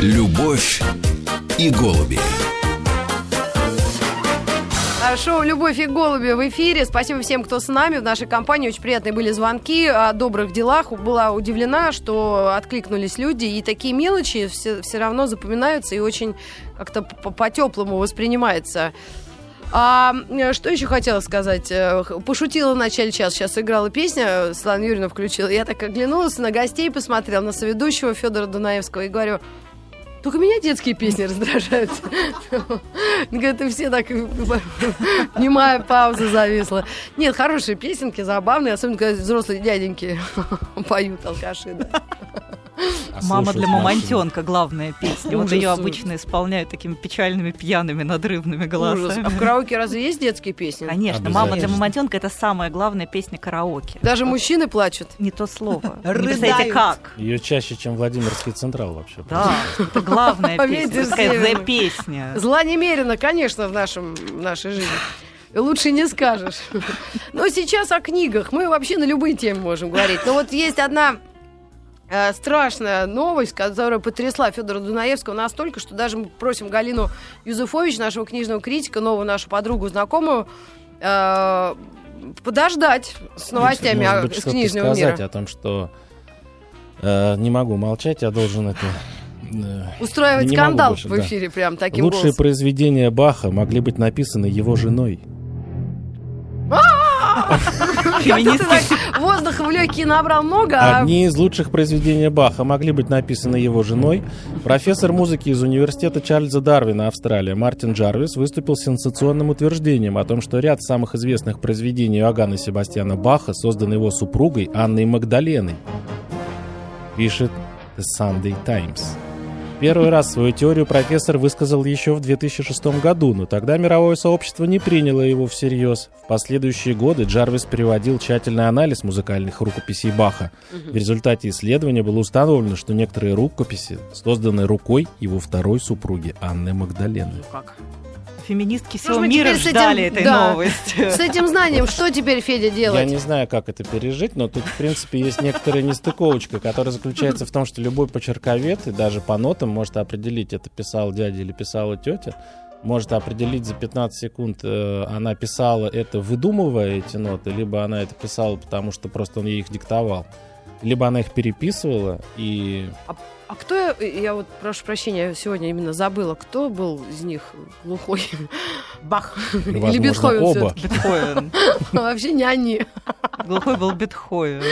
Любовь и голуби. А, Шоу «Любовь и голуби» в эфире. Спасибо всем, кто с нами. В нашей компании очень приятные были звонки о добрых делах. Была удивлена, что откликнулись люди. И такие мелочи все, все равно запоминаются и очень как-то по- по-теплому воспринимается. А э, что еще хотела сказать? Э, Пошутила в начале часа, сейчас играла песня, Светлана Юрьевна включила. Я так оглянулась на гостей, посмотрела на соведущего Федора Дунаевского и говорю, только меня детские песни раздражают. Это все так... Немая пауза зависла. Нет, хорошие песенки, забавные, особенно когда взрослые дяденьки поют алкаши. Мама для мамонтенка главная песня. Вот ее обычно исполняют такими печальными, пьяными, надрывными Ужас. голосами. А в караоке разве есть детские песни? Конечно, мама для мамонтенка это самая главная песня караоке. Даже мужчины плачут. Не то слово. Рыдают. как. Ее чаще, чем Владимирский Централ вообще. Да, это главная песня. Такая песня. Зла немерено, конечно, в, нашем, в нашей жизни. Лучше не скажешь. Но сейчас о книгах. Мы вообще на любые темы можем говорить. Но вот есть одна э, страшная новость, которая потрясла Федора Дунаевского настолько, что даже мы просим Галину Юзефович, нашего книжного критика, новую нашу подругу, знакомую, э, подождать с новостями Может о- быть, с книжного сказать мира. о том, что э, не могу молчать, я должен это... э, Устраивать скандал больше, в да. эфире прям таким Лучшие голосом. произведения Баха могли быть написаны его женой. Феминистки Воздуха в легкие набрал много, а Одни из лучших произведений Баха могли быть написаны его женой. Профессор музыки из университета Чарльза Дарвина, Австралия, Мартин Джарвис выступил с сенсационным утверждением о том, что ряд самых известных произведений Иоганна Себастьяна Баха создан его супругой Анной Магдаленой. Пишет The Sunday Times. Первый раз свою теорию профессор высказал еще в 2006 году, но тогда мировое сообщество не приняло его всерьез. В последующие годы Джарвис приводил тщательный анализ музыкальных рукописей Баха. В результате исследования было установлено, что некоторые рукописи созданы рукой его второй супруги Анны Магдалены. как? Феминистки всего мы мира с этим- ждали этой да. новости. С этим знанием что теперь, Федя, Я делать? не знаю, как это пережить, но тут, в принципе, есть некоторая нестыковочка, которая заключается в том, что любой почерковед, и даже по нотам, может определить, это писал дядя или писала тетя, может определить за 15 секунд, э, она писала это, выдумывая эти ноты, либо она это писала, потому что просто он ей их диктовал. Либо она их переписывала, и А кто, я, я вот прошу прощения, я сегодня именно забыла, кто был из них глухой? Бах. Или возможно, Бетховен оба. Бетховен. Вообще не они. Глухой был Бетховен.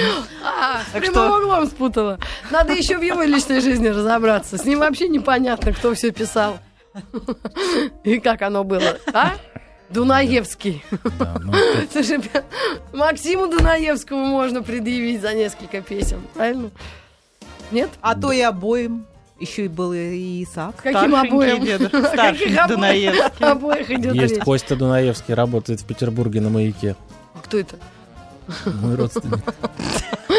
А, с прямым углом спутала. Надо еще в его личной жизни разобраться. С ним вообще непонятно, кто все писал. И как оно было. А? Дунаевский. да, ну, Слушай, Максиму Дунаевскому можно предъявить за несколько песен, правильно? Нет? А то и обоим. Еще и был и Исаак. Каким обоим? старший обоих? Дунаевский. Обоих идет есть речь. Костя Дунаевский, работает в Петербурге на маяке. А Кто это? Мой родственник.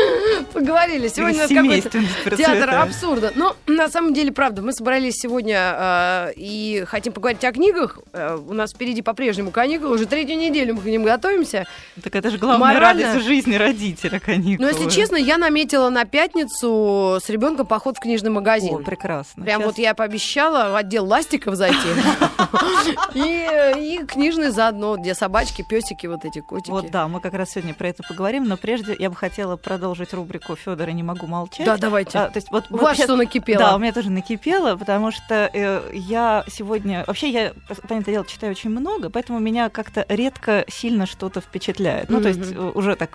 Поговорили. Сегодня у нас какой-то Театр абсурда. Но на самом деле, правда, мы собрались сегодня э, и хотим поговорить о книгах. Э, у нас впереди по-прежнему каникулы. Уже третью неделю мы к ним готовимся. Так это же главная Морально- радость жизни родителя, каникулы. Но, если честно, я наметила на пятницу с ребенком поход в книжный магазин. О, прекрасно. Прям Сейчас вот я пообещала в отдел ластиков зайти. И книжный заодно, где собачки, песики, вот эти котики. Вот да, мы как раз сегодня про это поговорим, но прежде я бы хотела продолжить рубрику Федора не могу молчать. Да, давайте. А, то есть вот У вас что накипело? Да, у меня тоже накипело, потому что э, я сегодня... Вообще я, понятное дело, читаю очень много, поэтому меня как-то редко сильно что-то впечатляет. Ну, то есть э, уже так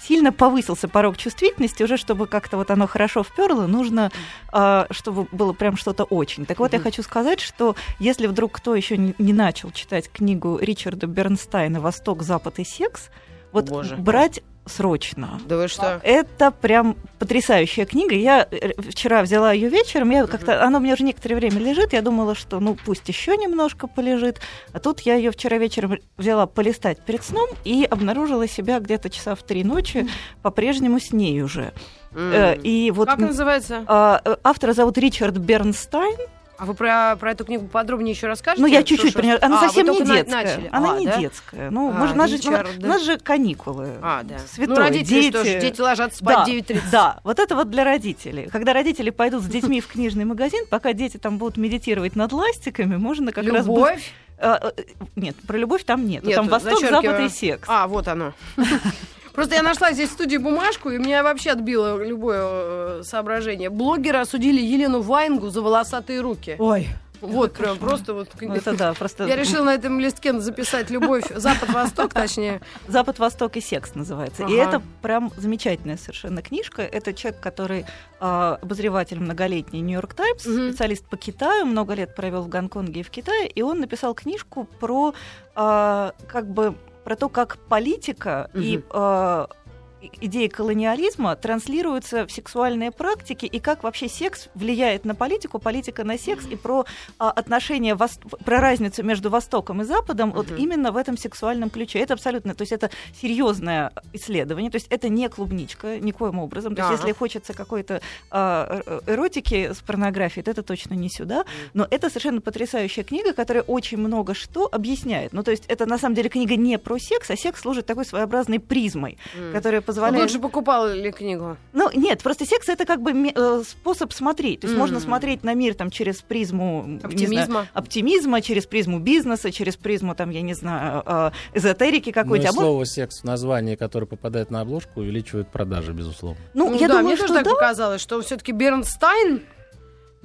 сильно повысился порог чувствительности, уже чтобы как-то вот оно хорошо вперло, нужно, а, чтобы было прям что-то очень. Так вот, я Мгм. хочу сказать, что если вдруг кто еще не, не начал читать книгу Ричарда Бернстайна «Восток, Запад и секс», вот Боже. брать срочно. Да вы что? Это прям потрясающая книга. Я э, вчера взяла ее вечером. Я как-то, она у меня уже некоторое время лежит. Я думала, что ну пусть еще немножко полежит. А тут я ее вчера вечером взяла полистать перед сном и обнаружила себя где-то часа в три ночи по-прежнему с ней уже. М. И вот Как называется? а, э, автора зовут Ричард Бернстайн. А вы про, про эту книгу подробнее еще расскажете? Ну, я чуть-чуть про нее. Она А, совсем не детская. начали. Она А, не да? детская. Ну, А, мы же- у нас, же, Ричард, у да. нас же каникулы. А, да. Святое. ну, родители дети. что ж, дети ложатся спать да, 9.30. Да, вот это вот для родителей. Когда родители пойдут с детьми в книжный магазин, пока дети там будут медитировать над ластиками, можно как раз... Любовь. А, э, Нет, про любовь там нет. Там Восток. Запад и секс. А, вот оно. Просто я нашла здесь в студии бумажку, и меня вообще отбило любое э, соображение. Блогеры осудили Елену Вайнгу за волосатые руки. Ой, Вот, прям просто вот... Ну, Это да, просто Я решила на этом листке записать любовь Запад-Восток, точнее. Запад, Восток и секс называется. И Ага. это прям замечательная совершенно книжка. Это человек, который а, обозреватель многолетний Нью-Йорк Таймс, специалист по Китаю, много лет провел в Гонконге и в Китае, и он написал книжку про а, как бы про то, как политика и Мгм. Идеи колониализма транслируются в сексуальные практики и как вообще секс влияет на политику, политика на секс и про а, отношения, вос- про разницу между Востоком и Западом вот Мгм. именно в этом сексуальном ключе. Это абсолютно, то есть это серьезное исследование, то есть это не клубничка никоим образом. То есть Ага. если хочется какой-то а, э- эротики с порнографией, то это точно не сюда. Но это совершенно потрясающая книга, которая очень много что объясняет. Ну то есть это на самом деле книга не про секс, а секс служит такой своеобразной призмой, М. которая Ну, позволяет... Лучше покупал ли книгу? Ну, нет, просто секс это как бы э, способ смотреть. То есть М. можно смотреть на мир там через призму не знаю, Оптимизма. оптимизма, через призму бизнеса, через призму там, я не знаю, э, эзотерики Ну и какой-то. А может- слово «секс» в названии, которое попадает на обложку, увеличивает продажи, безусловно. ну, Ну я да, думаю, мне что тоже так да, показалось, что все-таки Бернстайн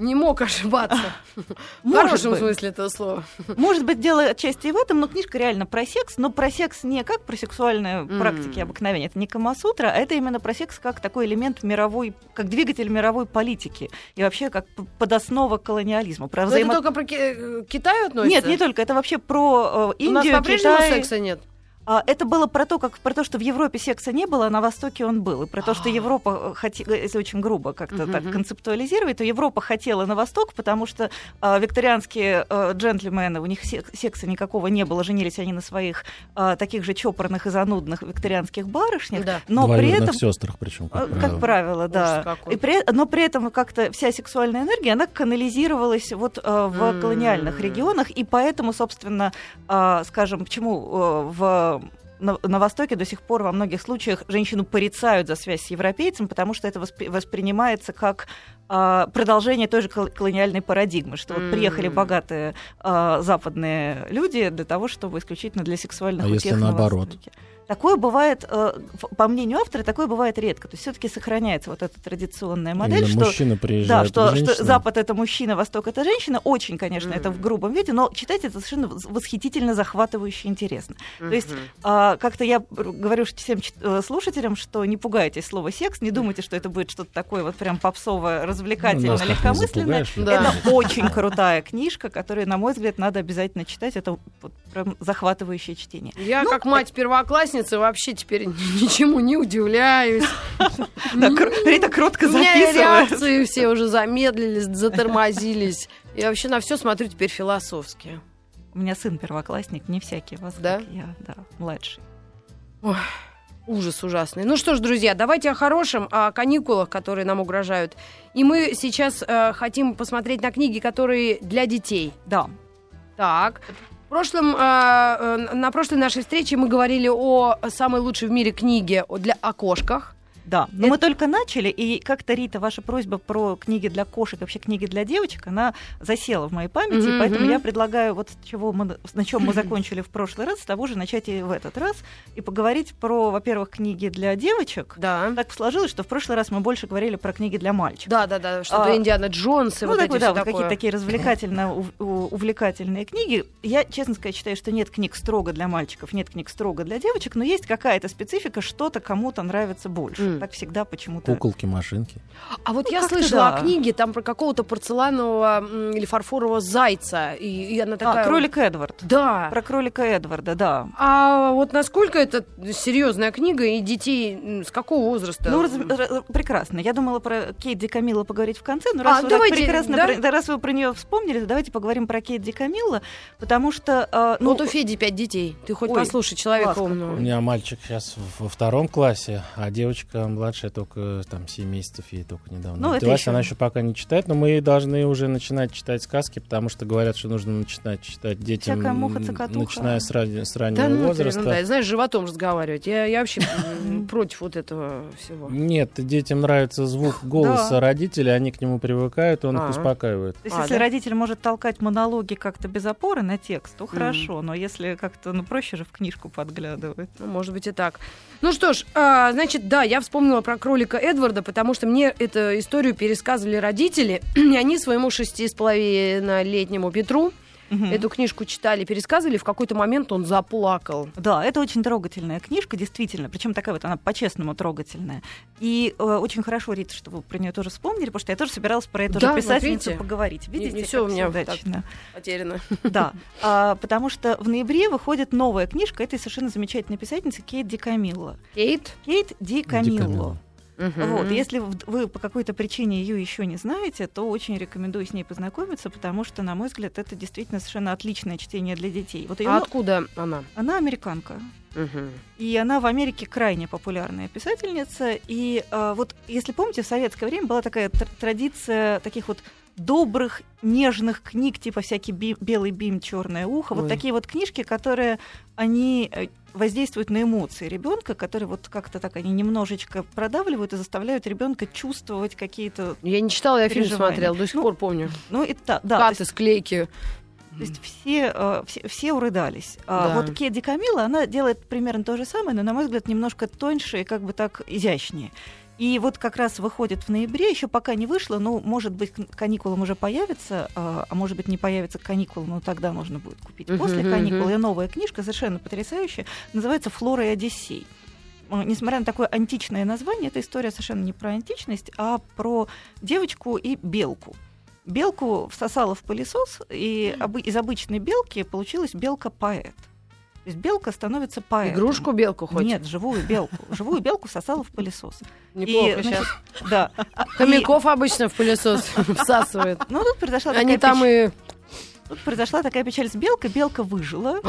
не мог ошибаться. В хорошем быть. смысле этого слова. Может быть, дело отчасти и в этом, но книжка реально про секс, но про секс не как про сексуальные практики обыкновения. Это не Камасутра, а это именно про секс как такой элемент мировой, как двигатель мировой политики и вообще как подоснова колониализма. Про Но это взаимо- только про э, Китай относится? Нет, не только. Это вообще про э, У нас Индию, по-прежнему Китай. секса нет. А, это было про то, как про то, что в Европе секса не было, а на Востоке он был, и про то, что Европа хотела, если очень грубо как-то так концептуализировать, то Европа хотела на Восток, потому что а, викторианские а, джентльмены, у них сек- секса никакого не было, женились они на своих а, таких же чопорных и занудных викторианских барышнях, Да. но при этом сестрах причем, а, как Как правило. да. И при, но при этом как-то вся сексуальная энергия, она канализировалась вот э, в колониальных регионах, и поэтому, собственно, э, скажем, почему э, в на, на Востоке до сих пор во многих случаях женщину порицают за связь с европейцем, потому что это воспри- воспринимается как а, продолжение той же кол- колониальной парадигмы, что вот приехали богатые а, западные люди для того, чтобы исключительно для сексуальных А если утех на наоборот? Востоке. Такое бывает, э, по мнению автора, такое бывает редко. То есть все-таки сохраняется вот эта традиционная модель, Именно что мужчина да, приезжает что, что. Запад это мужчина, Восток это женщина. Очень, конечно, это Мгм. в грубом виде, но читать это совершенно вос- восхитительно, захватывающе интересно. То есть а, как-то я говорю всем э, слушателям, что не пугайтесь слова секс, не думайте, что это будет что-то такое вот прям попсовое, Ну, развлекательное, не легкомысленное. Да. Это очень крутая книжка, которую, на мой взгляд, надо обязательно читать. Это вот прям захватывающее чтение. Я, Ну, как мать первоклассницы, вообще теперь ничему не удивляюсь. Рита кротко записывает. реакции все уже замедлились, затормозились. Я вообще на все смотрю теперь философски. У меня сын первоклассник, не всякий вас. Да? Я, да, младший. Ужас ужасный. Ну что ж, друзья, давайте о хорошем, о каникулах, которые нам угрожают. И мы сейчас э, хотим посмотреть на книги, которые для детей. Да. Так. Прошлом, э, э, на прошлой нашей встрече мы говорили о самой лучшей в мире книге для о кошках. Да, но мы только начали, и как-то, Рита, ваша просьба про книги для кошек, вообще книги для девочек, она засела в моей памяти, Мгм, поэтому я предлагаю, вот с чего мы, на чем мы закончили в прошлый раз, с того же начать и в этот раз, и поговорить про, во-первых, книги для девочек. Да. Так сложилось, что в прошлый раз мы больше говорили про книги для мальчиков. Да, да, да, что-то А, Индиана Джонс и Ну, вот такой, эти да, вот какие-то такие развлекательно увлекательные книги. Я, честно сказать, считаю, что нет книг строго для мальчиков, нет книг строго для девочек, но есть какая-то специфика, что-то кому-то нравится больше. Так всегда почему-то. Куколки, машинки. А вот Ну, я слышала да. о книге там про какого-то порцеланового или фарфорового зайца. И, и она такая... А, кролик Эдвард. Да. Про кролика Эдварда, да. А вот насколько это серьезная книга и детей с какого возраста? Ну, раз- прекрасно. Я думала про Кейт Ди Камилла поговорить в конце, но А, раз, вы, так давайте, прекрасно да? про, да, раз вы про нее вспомнили, то давайте поговорим про Кейт Ди Камилла, потому что... э, ну, вот у Феди пять детей. Ты хоть Ой, послушай человека умного. У меня мальчик сейчас во втором классе, а девочка а младшая только там 7 месяцев ей только недавно. Ну, это родилась. еще- Она еще пока не читает, но мы должны уже начинать читать сказки, потому что говорят, что нужно начинать читать детям, Всякая муха, цокотуха. начиная с, ради- с раннего Да ну, возраста. ерунда. И Знаешь, животом разговаривать. Я, я вообще против вот этого всего. Нет, детям нравится звук голоса Да. родителей, они к нему привыкают, он их А. успокаивает. То есть, А, если да? родитель может толкать монологи как-то без опоры на текст, то хорошо. Но если как-то, ну, проще же в книжку подглядывать. Ну, может быть и так. Ну что ж, а, значит, да, я вспомнила про кролика Эдварда, потому что мне эту историю пересказывали родители, и они своему шести с половиной-летнему Петру Мгм. эту книжку читали, пересказывали, в какой-то момент он заплакал. Да, это очень трогательная книжка, действительно. Причем такая вот она по-честному трогательная. И э, очень хорошо, Рита, что вы про нее тоже вспомнили, потому что я тоже собиралась про эту Да, же писательницу видите, поговорить. не- Видите, не всё как у меня удачно. Потеряно. Да, а, потому что в ноябре выходит новая книжка этой совершенно замечательной писательницы Кейт Ди Камилло. Кейт? Кейт Ди Камилло. Мгм. Вот, если вы по какой-то причине ее еще не знаете, то очень рекомендую с ней познакомиться, потому что, на мой взгляд, это действительно совершенно отличное чтение для детей. Вот её А откуда она? она американка. Мгм. И она в Америке крайне популярная писательница. И э, вот, если помните, в советское время была такая тр- традиция таких вот добрых, нежных книг, типа всякий би- белый бим, черное ухо. Ой. Вот такие вот книжки, которые они э, воздействуют на эмоции ребенка, которые вот как-то так они немножечко продавливают и заставляют ребенка чувствовать какие-то. Я не читала, я фильм смотрела, до сих Ну, пор помню. Ну, та- да, то есть склейки. то есть все, э, все, все урыдались. А Да. вот Кеди Камила, она делает примерно то же самое, но, на мой взгляд, немножко тоньше и как бы так изящнее. И вот как раз выходит в ноябре, еще пока не вышло, ну, может быть, к каникулам уже появится, а а может быть, не появится к каникулам, но тогда можно будет купить после каникул. мгм. И новая книжка, совершенно потрясающая, называется «Флора и Одиссей». Э, Несмотря на такое античное название, эта история совершенно не про античность, а про девочку и белку. Белку всосала в пылесос, и из обычной белки получилась белка-поэт. То есть белка становится поэтом. Игрушку белку хочешь? Нет, живую белку. Живую белку всосала в пылесос. Неплохо И, сейчас. значит, Да. Хомяков обычно в пылесос всасывает. и- Ну, тут произошла, Они такая там печ- и... тут произошла такая печаль с белкой. Белка выжила.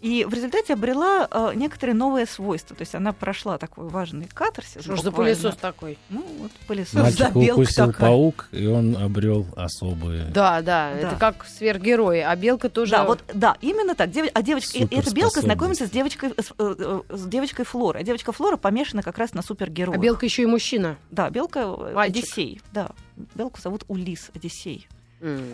И в результате обрела э, некоторые новые свойства. То есть она прошла такой важный катарсис. Что ж за пылесос такой? Ну, вот пылесос. Мальчик. Укусил такая. паук, и он обрел особые. Да, да, Да. это как сверхгерои, а белка тоже... Да, вот, да, именно так. Дев- А девочка, и- эта белка знакомится с девочкой, с, э, э, с девочкой Флорой. А девочка Флора помешана как раз на супергероях. А белка еще и мужчина. Да, белка Мальчик. Одиссей. Да, белку зовут Улис Одиссей.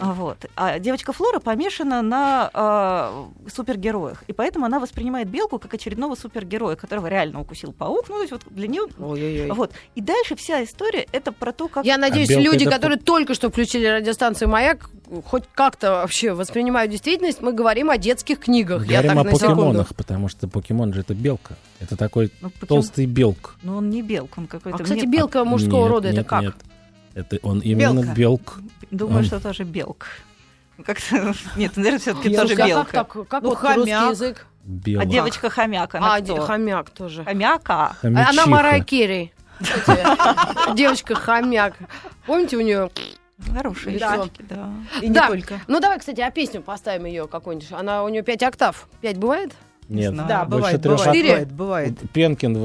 А, вот. а девочка Флора помешана на а, супергероях. И поэтому она воспринимает белку как очередного супергероя, которого реально укусил паук. Ну, то есть вот для нее. Ой-ой-ой. Вот. И дальше вся история это про то, как. Я надеюсь, белка люди, это которые только что включили радиостанцию «Маяк», хоть как-то вообще воспринимают действительность. Мы говорим о детских книгах. Я Говорим так о на секунду. покемонах, потому что покемон же это белка. Это такой ну, покем- толстый белк. Ну, он не белка, он какой-то. А, кстати, белка мужского Нет, рода, это нет, как? Нет. Это он именно Белка. белк. Думаю, Он- что тоже белка. Ну, Как-то... Нет, наверное, все-таки Слушай, тоже а белка. как так? Как Ну, вот русский хомяк. язык? Белок. А девочка хомяк, она А, кто? хомяк тоже. Хомяка. А Она Хомячиха. Марай Керри. Кстати, Девочка хомяк. Помните у нее? Хорошие Да. девочки, да. И не Да. только. Ну давай, кстати, а песню поставим ее какую-нибудь. Она у нее 5 октав. 5 бывает? Нет, знаю. Да, бывает, трех бывает, Четыре? бывает, бывает. Пенкин в,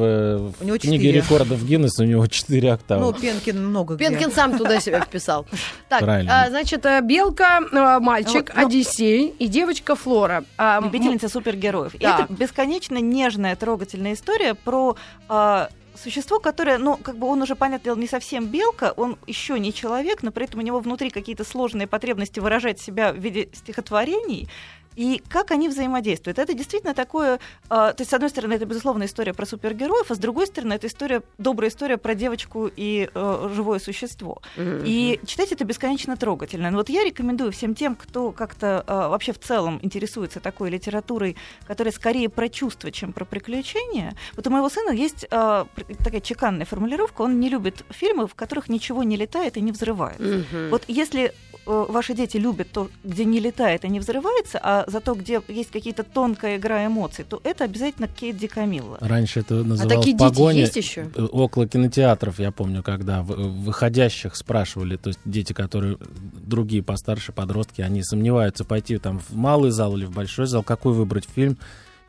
в У него книге четыре. рекордов Гиннесса у него 4 октавы. Ну, Пенкин много где. Пенкин сам туда себя вписал. Так, Правильно. а, значит, э, белка, э, мальчик, Вот, ну- Одиссей и девочка Флора. А, Любительница супергероев. И Так. это бесконечно нежная, трогательная история про а, существо, которое, ну, как бы он уже, понятное дело, не совсем белка, он еще не человек, но при этом у него внутри какие-то сложные потребности выражать себя в виде стихотворений. И как они взаимодействуют? Это действительно такое... а, то есть, с одной стороны, это, безусловно, история про супергероев, а с другой стороны, это история, добрая история про девочку и э, живое существо. Мгм. И читать это бесконечно трогательно. Но вот я рекомендую всем тем, кто как-то а, вообще в целом интересуется такой литературой, которая скорее про чувства, чем про приключения. Вот у моего сына есть а, такая чеканная формулировка. Он не любит фильмы, в которых ничего не летает и не взрывается. Мгм. Вот если ваши дети любят то, где не летает и не взрывается, а зато где есть какие-то тонкая игра эмоций, то это обязательно Кейт Ди Камилла. Раньше это А называлось такие дети погоня. есть еще? Э, Около кинотеатров, я помню, когда в- выходящих спрашивали, то есть дети, которые другие постарше, подростки, они сомневаются пойти там в малый зал или в большой зал, какой выбрать фильм,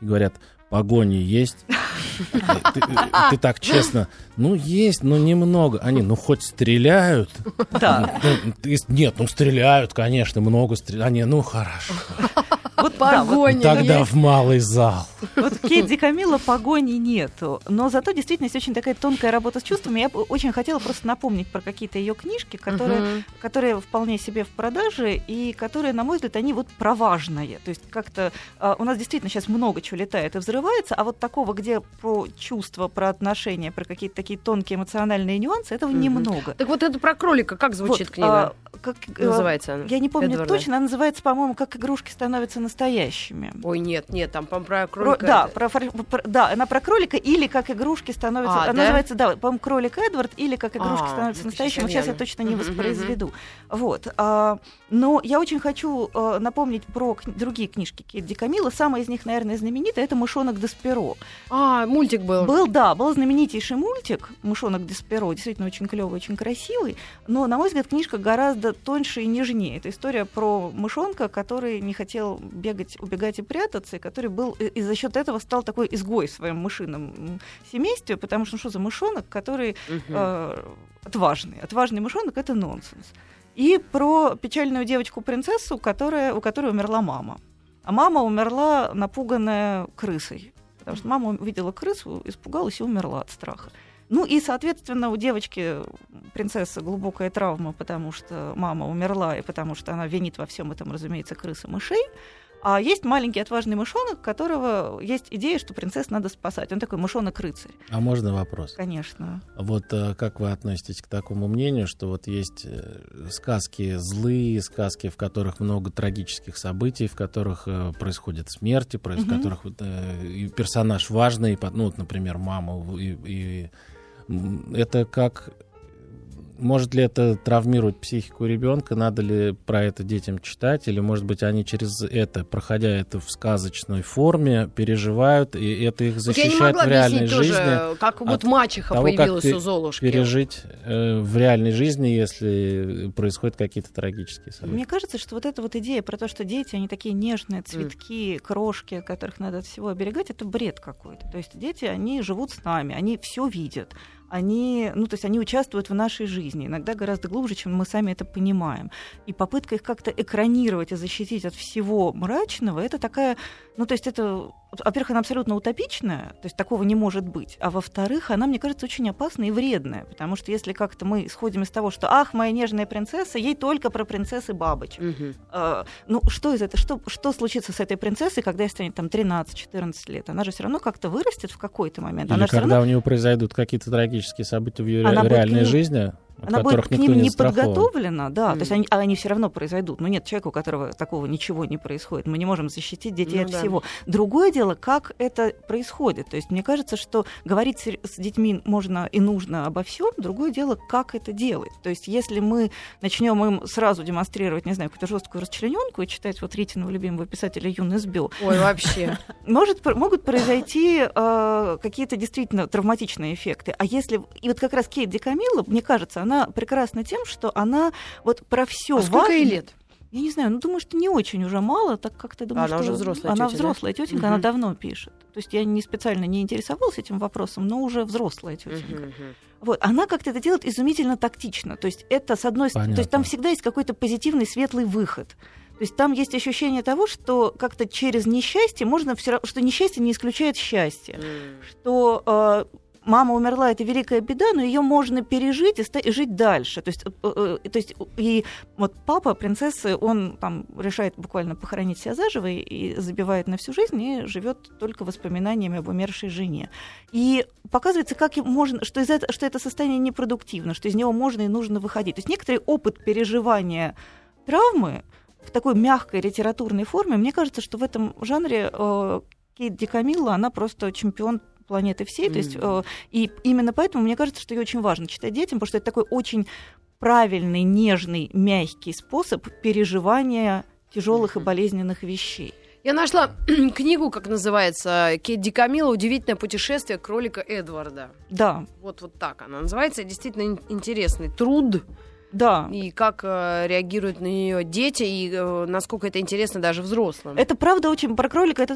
и говорят, погони есть? Ты, ты так честно, ну есть, но немного. Они, ну хоть стреляют. Да. Ну, ты- Нет, ну стреляют, конечно, много стреляют. Они, ну хорошо. Вот, Погоня Тогда в малый зал. Вот Кейт Ди Камило погони нету. Но зато действительно есть очень такая тонкая работа с чувствами. Я очень хотела просто напомнить про какие-то ее книжки, которые, которые вполне себе в продаже и которые, на мой взгляд, они вот про важное. То есть как-то а, у нас действительно сейчас много чего летает и взрывается, а вот такого, где про чувства, про отношения, про какие-то такие тонкие эмоциональные нюансы, этого немного. Так вот это про кролика, как звучит книга? а, как, э, Называется она? Я не помню точно, она называется, по-моему, как игрушки становятся настоящими. Ой, нет, нет, там про Кро- кролика. да, это- про, про- да, она про кролика или как игрушки становятся. А, она да? называется, да, по-моему, кролик Эдвард или как игрушки А, становятся настоящими. сейчас Сейчас я точно не воспроизведу. Вот. а, но я очень хочу а, напомнить про кни- другие книжки Кейт Ди Камило. Самая из них, наверное, знаменитая это Мышонок Десперо. А, мультик был. Был, да, был знаменитейший мультик Мышонок Десперо, действительно очень клевый, очень красивый. Но, на мой взгляд, книжка гораздо тоньше и нежнее. Это история про мышонка, который не хотел бегать, убегать и прятаться, и который был и, и за счет этого стал такой изгой в своем мышином семействе, потому что ну, что за мышонок, который Мгм. э, отважный. Отважный мышонок это нонсенс. И про печальную девочку-принцессу, которая, у которой умерла мама. А мама умерла напуганная крысой. Потому что мама увидела крысу, испугалась и умерла от страха. Ну и, соответственно, у девочки принцессы глубокая травма, потому что мама умерла, и потому что она винит во всем этом, разумеется, крысы мышей. А есть маленький отважный мышонок, у которого есть идея, что принцесс надо спасать. Он такой мышонок-рыцарь, А можно вопрос? конечно. Вот э, как вы относитесь к такому мнению, что вот есть э, сказки злые, сказки, в которых много трагических событий, в которых э, происходят смерти, про- в которых персонаж важный, ну вот, например, мама, и, и, это как может ли это травмировать психику ребенка? Надо ли про это детям читать? Или, может быть, они через это, проходя это в сказочной форме, переживают, и это их Вот я не защищает могла в реальной объяснить тоже, жизни? как вот от мачеха того, как появилась пе- у Золушки. пережить э, в реальной жизни, если происходят какие-то трагические события. Мне кажется, что вот эта вот идея про то, что дети, они такие нежные, цветки, крошки, которых надо от всего оберегать, это бред какой-то. То есть дети, они живут с нами, они все видят. Они, ну, то есть они участвуют в нашей жизни, иногда гораздо глубже, чем мы сами это понимаем. И попытка их как-то экранировать и защитить от всего мрачного, это такая, ну, то есть это, во-первых, она абсолютно утопичная, то есть такого не может быть, а во-вторых, она, мне кажется, очень опасная и вредная, потому что если как-то мы исходим из того, что, ах, моя нежная принцесса, ей только про принцессы бабочек, Мгм. Э, ну, что из этого? Что, что случится с этой принцессой, когда ей станет там 13-14 лет? Она же все равно как-то вырастет в какой-то момент. Или Она когда равно у него произойдут какие-то трагические события в ее Она будет реальной ним- жизни, она будет к ним не подготовлена, да. Мгм. То есть они, а они все равно произойдут. Но нет человека, у которого такого ничего не происходит. Мы не можем защитить детей Ну от да. всего. Другое дело, как это происходит. То есть мне кажется, что говорить с, детьми можно и нужно обо всем. Другое дело, как это делать. То есть если мы начнем им сразу демонстрировать, не знаю, какую-то жесткую расчлененку и читать вот Ритиного любимого писателя Юн Избю, Ой, вообще. может, могут произойти э, какие-то действительно травматичные эффекты. А если... И вот как раз Кейт Ди Камило, мне кажется, она прекрасна тем, что она вот про все А сколько ей лет? Я не знаю, ну думаю, что не очень уже мало, так как-то думаю, Она что уже взрослая она тётя, да? взрослая тетенька, Мгм. она давно пишет. То есть я не специально не интересовалась этим вопросом, но уже взрослая тетенька. Вот, она как-то это делает изумительно тактично. То есть это с одной стороны, то есть там всегда есть какой-то позитивный светлый выход. То есть там есть ощущение того, что как-то через несчастье можно все равно, что несчастье не исключает счастье, что э, мама умерла, это великая беда, но ее можно пережить и, и жить дальше. То есть, э, э, то есть и вот папа принцессы, он там решает буквально похоронить себя заживо и, и забивает на всю жизнь и живет только воспоминаниями об умершей жене. И показывается, как можно, что, из это, что это состояние непродуктивно, что из него можно и нужно выходить. То есть некоторый опыт переживания травмы в такой мягкой литературной форме, мне кажется, что в этом жанре э, Кейт Ди Камилла, она просто чемпион планеты всей. То есть, э, и именно поэтому мне кажется, что ее очень важно читать детям, потому что это такой очень правильный, нежный, мягкий способ переживания тяжелых и болезненных вещей. Я нашла книгу, как называется, Кейт Ди Камило «Удивительное путешествие кролика Эдварда». Да, Вот, вот так она называется. Действительно ин- интересный труд. Да. и как э, реагируют на нее дети, и э, насколько это интересно даже взрослым. Это правда очень про кролика, это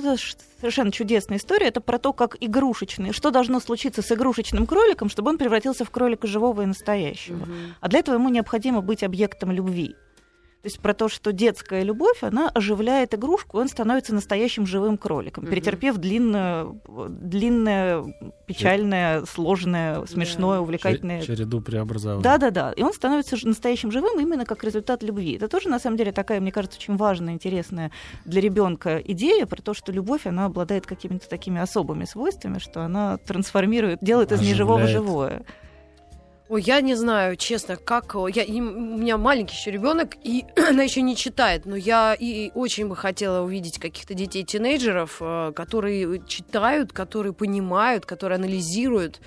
совершенно чудесная история. Это про то, как игрушечный, что должно случиться с игрушечным кроликом, чтобы он превратился в кролика живого и настоящего. Мгм. А для этого ему необходимо быть объектом любви. То есть про то, что детская любовь, она оживляет игрушку, и он становится настоящим живым кроликом, перетерпев длинное, длинное, печальное, сложное, смешное, Да. увлекательное Че- Череду преобразований. да-да-да. И он становится настоящим живым именно как результат любви. Это тоже, на самом деле, такая, мне кажется, очень важная, интересная для ребенка идея про то, что любовь, она обладает какими-то такими особыми свойствами, что она трансформирует, делает из неживого Оживляет. живое. Ой, я не знаю, честно, как э, я, и у меня маленький еще ребенок, и она еще не читает, но я и очень бы хотела увидеть каких-то детей тинейджеров, э, которые читают, которые понимают, которые анализируют.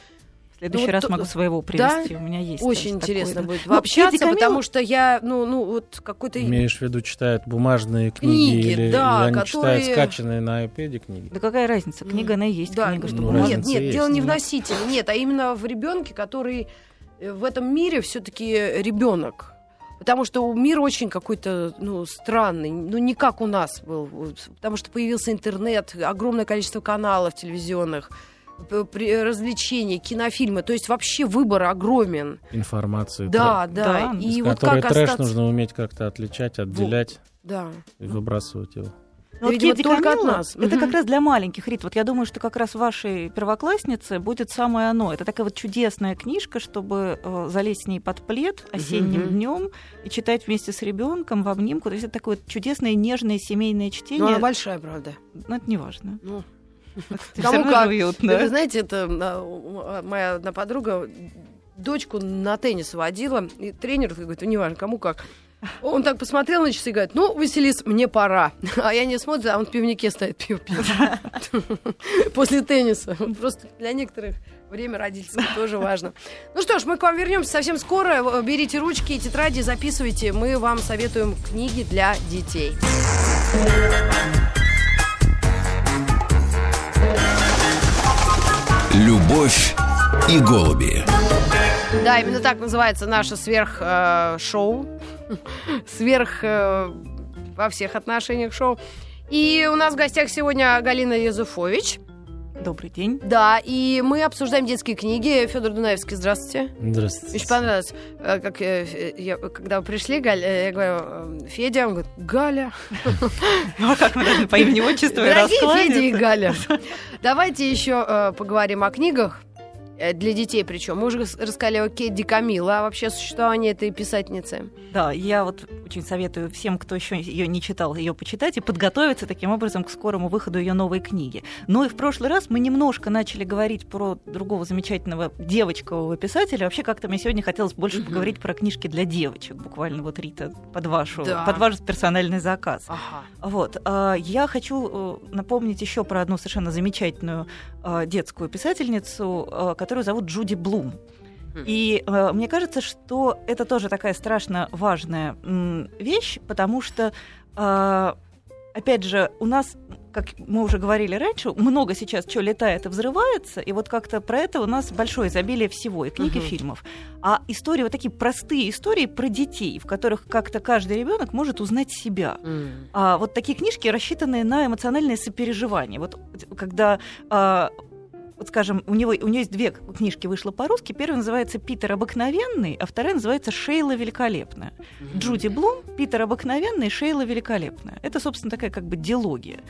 В следующий вот раз то- могу своего привести. У меня есть. Очень интересно такое, да. будет Ну, пообщаться, Эдди Камилл- потому что я, ну, ну, вот какой-то Имеешь в виду, читают бумажные книги, Книги, или, да, или они которые- читают скачанные на iPad книги? Да какая разница? Книга, она и есть Да, книга. Что ну, нет, нет, есть. дело не в Ну. носителе, нет, а именно в ребенке, который в этом мире все-таки ребенок. Потому что мир очень какой-то, ну, странный, ну, не как у нас был. Потому что появился интернет, огромное количество каналов телевизионных, развлечений, кинофильмы. То есть вообще выбор огромен. Информации. Да, да. Да, И вот как трэш остаться... нужно уметь как-то отличать, отделять Да. и выбрасывать его. Ну, вот Видимо, Кэдди только от Камилла нас. Это Мгм. как раз для маленьких, Рит. Вот я думаю, что как раз вашей первокласснице будет самое оно. Это такая вот чудесная книжка, чтобы э, залезть с ней под плед осенним Мгм. днем и читать вместе с ребенком в обнимку. То есть это такое вот чудесное, нежное семейное Но чтение. она большая, правда. Но это не важно. Ну, Кому как. уютно. Вы знаете, это у- моя одна подруга дочку на теннис водила, и тренер говорит, ну, неважно, кому как. Он так посмотрел на часы и говорит, ну, Василис, мне пора. А я не смотрю, а он в пивнике стоит, пиво пьет. После тенниса. Просто для некоторых время родительское тоже важно. Ну что ж, мы к вам вернемся совсем скоро. Берите ручки и тетради, записывайте. Мы вам советуем книги для детей. Любовь и голуби. Да, именно так называется наше сверх-шоу. Сверх э, во всех отношениях шоу. И у нас в гостях сегодня Галина Юзуфович. Добрый день. Да, и мы обсуждаем детские книги. Федор Дунаевский, здравствуйте. Здравствуйте. Очень понравилось, э, как э, я- когда вы пришли, Галь, э, я говорю, Федя, он говорит, Галя. Ну, а как мы должны по имени отчеству Дорогие Федя и? Галя, давайте еще поговорим о книгах. Э, Для детей причем. Мы уже рас- рассказали о Кедди Камилла, а вообще существование этой писательницы. Да, я вот очень советую всем, кто еще ее не читал, ее почитать и подготовиться таким образом к скорому выходу ее новой книги. Но и в прошлый раз мы немножко начали говорить про другого замечательного девочкового писателя. Вообще как-то мне сегодня хотелось больше Мгм. поговорить про книжки для девочек, буквально вот Рита под вашу, Да. под ваш персональный заказ. Ага. Вот. а, Я хочу э, напомнить еще про одну совершенно замечательную э, детскую писательницу, э, которую зовут Джуди Блум. И э, мне кажется, что это тоже такая страшно важная м, вещь, потому что, э, опять же, у нас, как мы уже говорили раньше, много сейчас чего летает и взрывается, и вот как-то про это у нас большое изобилие всего, и книг, и фильмов. А истории, вот такие простые истории про детей, в которых как-то каждый ребенок может узнать себя. А, вот такие книжки, рассчитанные на эмоциональное сопереживание. Вот когда, а, вот скажем, у него у нее есть две книжки вышло по-русски. Первая называется Питер обыкновенный, а вторая называется Шейла великолепная. Джуди Блум, Питер обыкновенный, Шейла великолепная. Это, собственно, такая как бы диалогия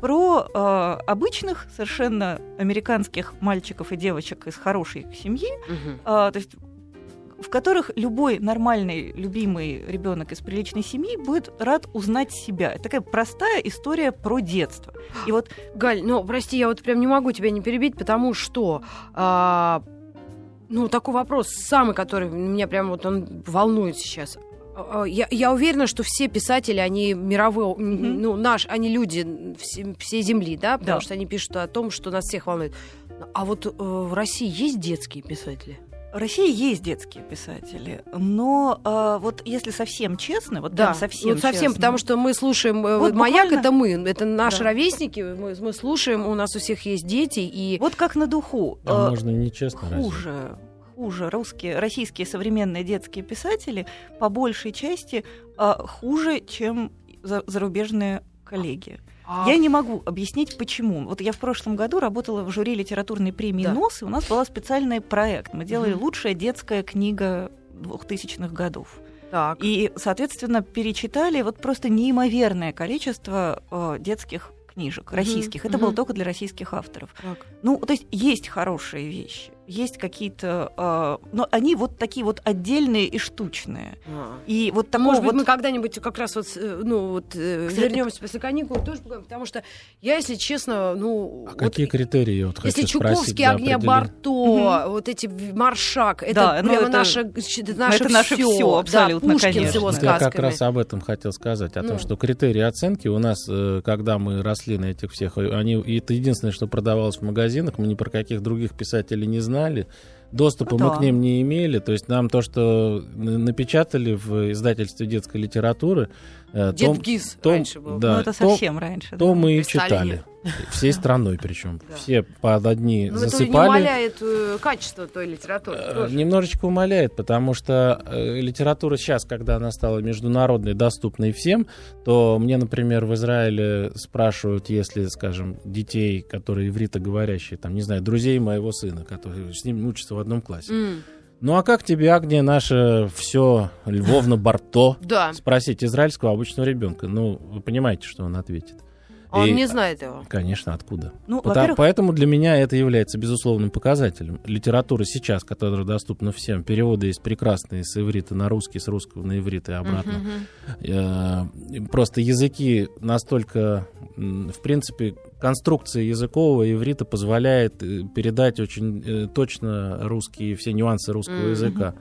про а, обычных совершенно американских мальчиков и девочек из хорошей семьи, а, то есть в которых любой нормальный, любимый ребенок из приличной семьи будет рад узнать себя. Это такая простая история про детство. И вот Галь, ну, прости, я вот прям не могу тебя не перебить, потому что... а, ну, такой вопрос, самый, который меня прям вот он волнует сейчас. А, а, Я, я уверена, что все писатели, они мировые, Мгм. ну, наш, они люди все- всей Земли, да, потому Да. что они пишут о том, что нас всех волнует. А вот э, в России есть детские писатели? В России есть детские писатели, но а, вот если совсем честно, вот Да, прям совсем вот совсем, честно, потому что мы слушаем э, Вот маяк, буквально- это мы, это наши Да. ровесники, мы, мы слушаем, у нас у всех есть дети, и вот как на духу. А э, можно нечестно разве? хуже. хуже русские, российские современные детские писатели по большей части а, хуже, чем за- зарубежные коллеги. А, Я не могу объяснить, почему. Вот я в прошлом году работала в жюри литературной премии Да. НОС, и у нас был специальный проект. Мы делали Мгм. лучшая детская книга 2000-х годов. Так. И, соответственно, перечитали вот просто неимоверное количество э, детских книжек российских. Это было мгм. только для российских авторов. Так. Ну, то есть есть хорошие вещи, есть какие-то, э, но они вот такие вот отдельные и штучные. А. И вот такого Может быть, вот мы когда-нибудь как раз вот, э, ну, вот э, Кстати, вернемся после каникул, тоже потому что я, если честно, ну, А вот какие критерии вот если хочу спросить Чуковский, для огня? Барто, вот эти Маршак, это Да, ну прямо это- наше, это наше, это наше всё. всё, абсолютно, да, Пушкин конечно. с его Вот я сказками. как раз об этом хотел сказать, о том, Ну. что критерии оценки у нас, э, когда мы росли на этих всех, э, они, и это единственное, что продавалось в магазинах, мы ни про каких других писателей не знали, доступа Ну мы да. к ним не имели, то есть нам то, что напечатали в издательстве детской литературы, Дед том- Гиз том- раньше был. да, ну, это то- совсем раньше. то да. мы и читали. Всей страной причем. Да. Все под одни Ну, это не засыпали. умаляет э, качество той литературы. Э, тоже. Немножечко умаляет, потому что э, литература сейчас, когда она стала международной, доступной всем, то мне, например, в Израиле спрашивают, если, скажем, детей, которые ивритоговорящие, там, не знаю, друзей моего сына, которые с ним учатся в одном классе. М, Ну а как тебе, Агния, наше все Львовна Барто? Да, Спросить израильского обычного ребенка. Ну, вы понимаете, что он ответит. а он И- не знает его. Конечно, откуда? Ну, Пота- во-первых, Поэтому для меня это является безусловным показателем. Литература сейчас, которая доступна всем, переводы есть прекрасные с иврита на русский, с русского на иврит и обратно. Э, Просто языки настолько, в принципе, конструкция языкового иврита позволяет э, передать очень э, точно русские, все нюансы русского Мгм. языка.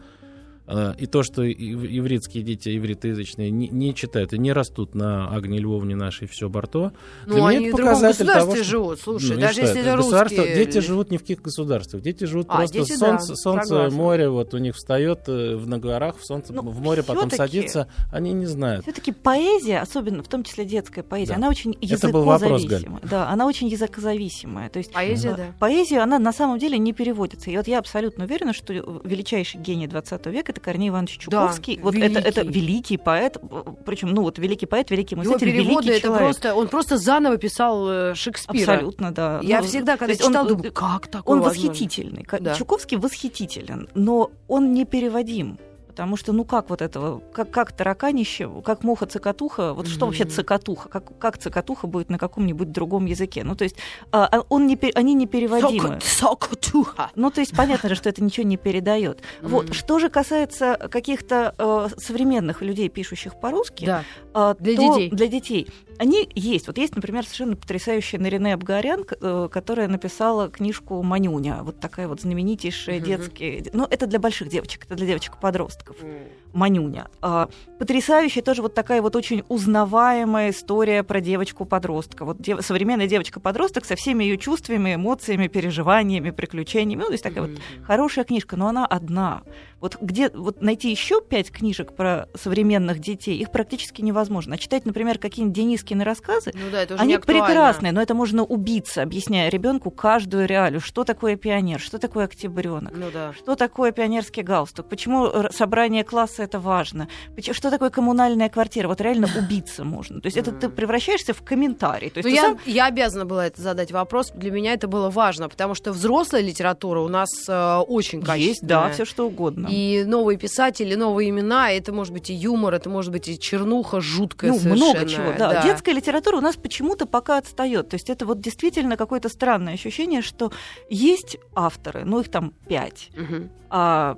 Э, И то, что ивритские дети, ивритоязычные, не, не читают и не растут на Агне Львовне нашей все Барто, Ну, Для меня они это в другом показатель государстве того, что- живут, слушай, ну, даже если это? это Государство- русские. Дети живут не в каких государствах. Дети живут А, просто дети, солнце, да, солнце согласна. море, вот у них встает э, в, на горах, в солнце, Ну, в море, потом садится, они не знают. Все-таки поэзия, особенно в том числе детская поэзия, Да. она очень Это был вопрос, языкозависимая. Да, она очень языкозависимая. То есть Поэзия, да. Поэзию, она на самом деле не переводится. И вот я абсолютно уверена, что величайший гений 20 века это Корней Иванович Чуковский. вот это, это великий. поэт, причем, ну вот великий поэт, великий Его мыслитель, переводы великий это человек. просто, он просто заново писал э, Шекспира. Абсолютно, да. Я Ну, всегда, когда есть он- читал, думаю, как такое Он возможно? восхитительный. Да. Чуковский восхитителен, но он не переводим. Потому что, ну как вот этого, как, как тараканище, как муха-цикатуха, вот что вообще цикатуха, как, как цикатуха будет на каком-нибудь другом языке? Ну то есть а, а он не, они не переводимы. Сокотуха. Ну, то есть понятно же, что это ничего не передает. Вот. Мгм. Что же касается каких-то э, современных людей, пишущих по-русски, Да. а, Для то детей. Для детей. Они есть. Вот есть, например, совершенно потрясающая Нарине Абгарян, э, которая написала книжку «Манюня». Вот такая вот знаменитейшая Мгм. детская... Ну, это для больших девочек, это для девочек-подростков. 嗯。Манюня. А, потрясающая тоже вот такая вот очень узнаваемая история про девочку-подростка. Вот дев- современная девочка-подросток со всеми ее чувствами, эмоциями, переживаниями, приключениями. Ну, то есть такая вот хорошая книжка, но она одна. Вот где вот найти еще пять книжек про современных детей, их практически невозможно. А читать, например, какие-нибудь Денискины рассказы, Ну да, это уже они прекрасные, но это можно убиться, объясняя ребенку каждую реалию, что такое пионер, что такое октябренок. Ну да. Что такое пионерский галстук? Почему р- собрание класса это важно? Что такое коммунальная квартира? Вот реально убиться можно. То есть это ты превращаешься в комментарий. То есть Ну, я, сам- я обязана была это задать вопрос. Для меня это было важно, потому что взрослая литература у нас э, очень качественная. есть, да, все что угодно. И новые писатели, новые имена, это может быть и юмор, это может быть и чернуха жуткая ну, совершенно. много чего, да. Детская литература у нас почему-то пока отстает. То есть это вот действительно какое-то странное ощущение, что есть авторы, ну их там пять, Мгм. а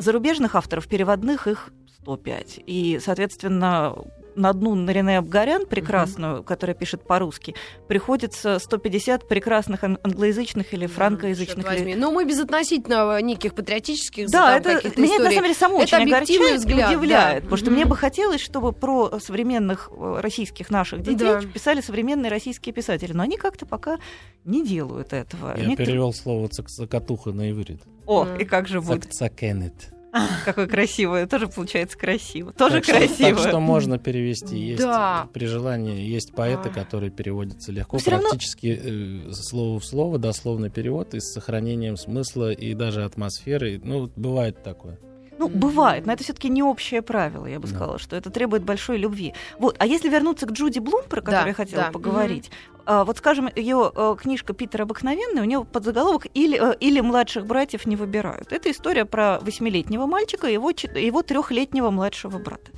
зарубежных авторов, переводных их 105. И, соответственно, на одну Нарине Абгарян, прекрасную, которая пишет по-русски, приходится 150 прекрасных ан- англоязычных или франкоязычных. Ли- возьми. Ну, мы безотносительно неких патриотических Да, там, это меня это, на историй. самом деле само Это очень огорчает взгляд, и удивляет, да. потому что Мгм. мне бы хотелось, чтобы про современных э, российских наших детей Да. писали современные российские писатели, но они как-то пока не делают этого. Я Некоторые- перевел слово цакатуха на иврит. О, Мгм. и как же будет? Цак- Цакенет. Какое красивое. Тоже получается красиво. Тоже Так что- красиво. Так что можно перевести. Есть, Да. При желании есть поэты, которые переводятся легко, Но всё равно- практически э, слово в слово, дословный перевод и с сохранением смысла и даже атмосферы. Ну, бывает такое. Ну, бывает, но это все-таки не общее правило, я бы Да. сказала, что это требует большой любви. Вот, а если вернуться к Джуди Блум, про которую Да, я хотела да. поговорить, а, вот, скажем, ее э, книжка Питер обыкновенный, у нее подзаголовок или, э, или младших братьев не выбирают. Это история про восьмилетнего мальчика и его, его трехлетнего младшего брата.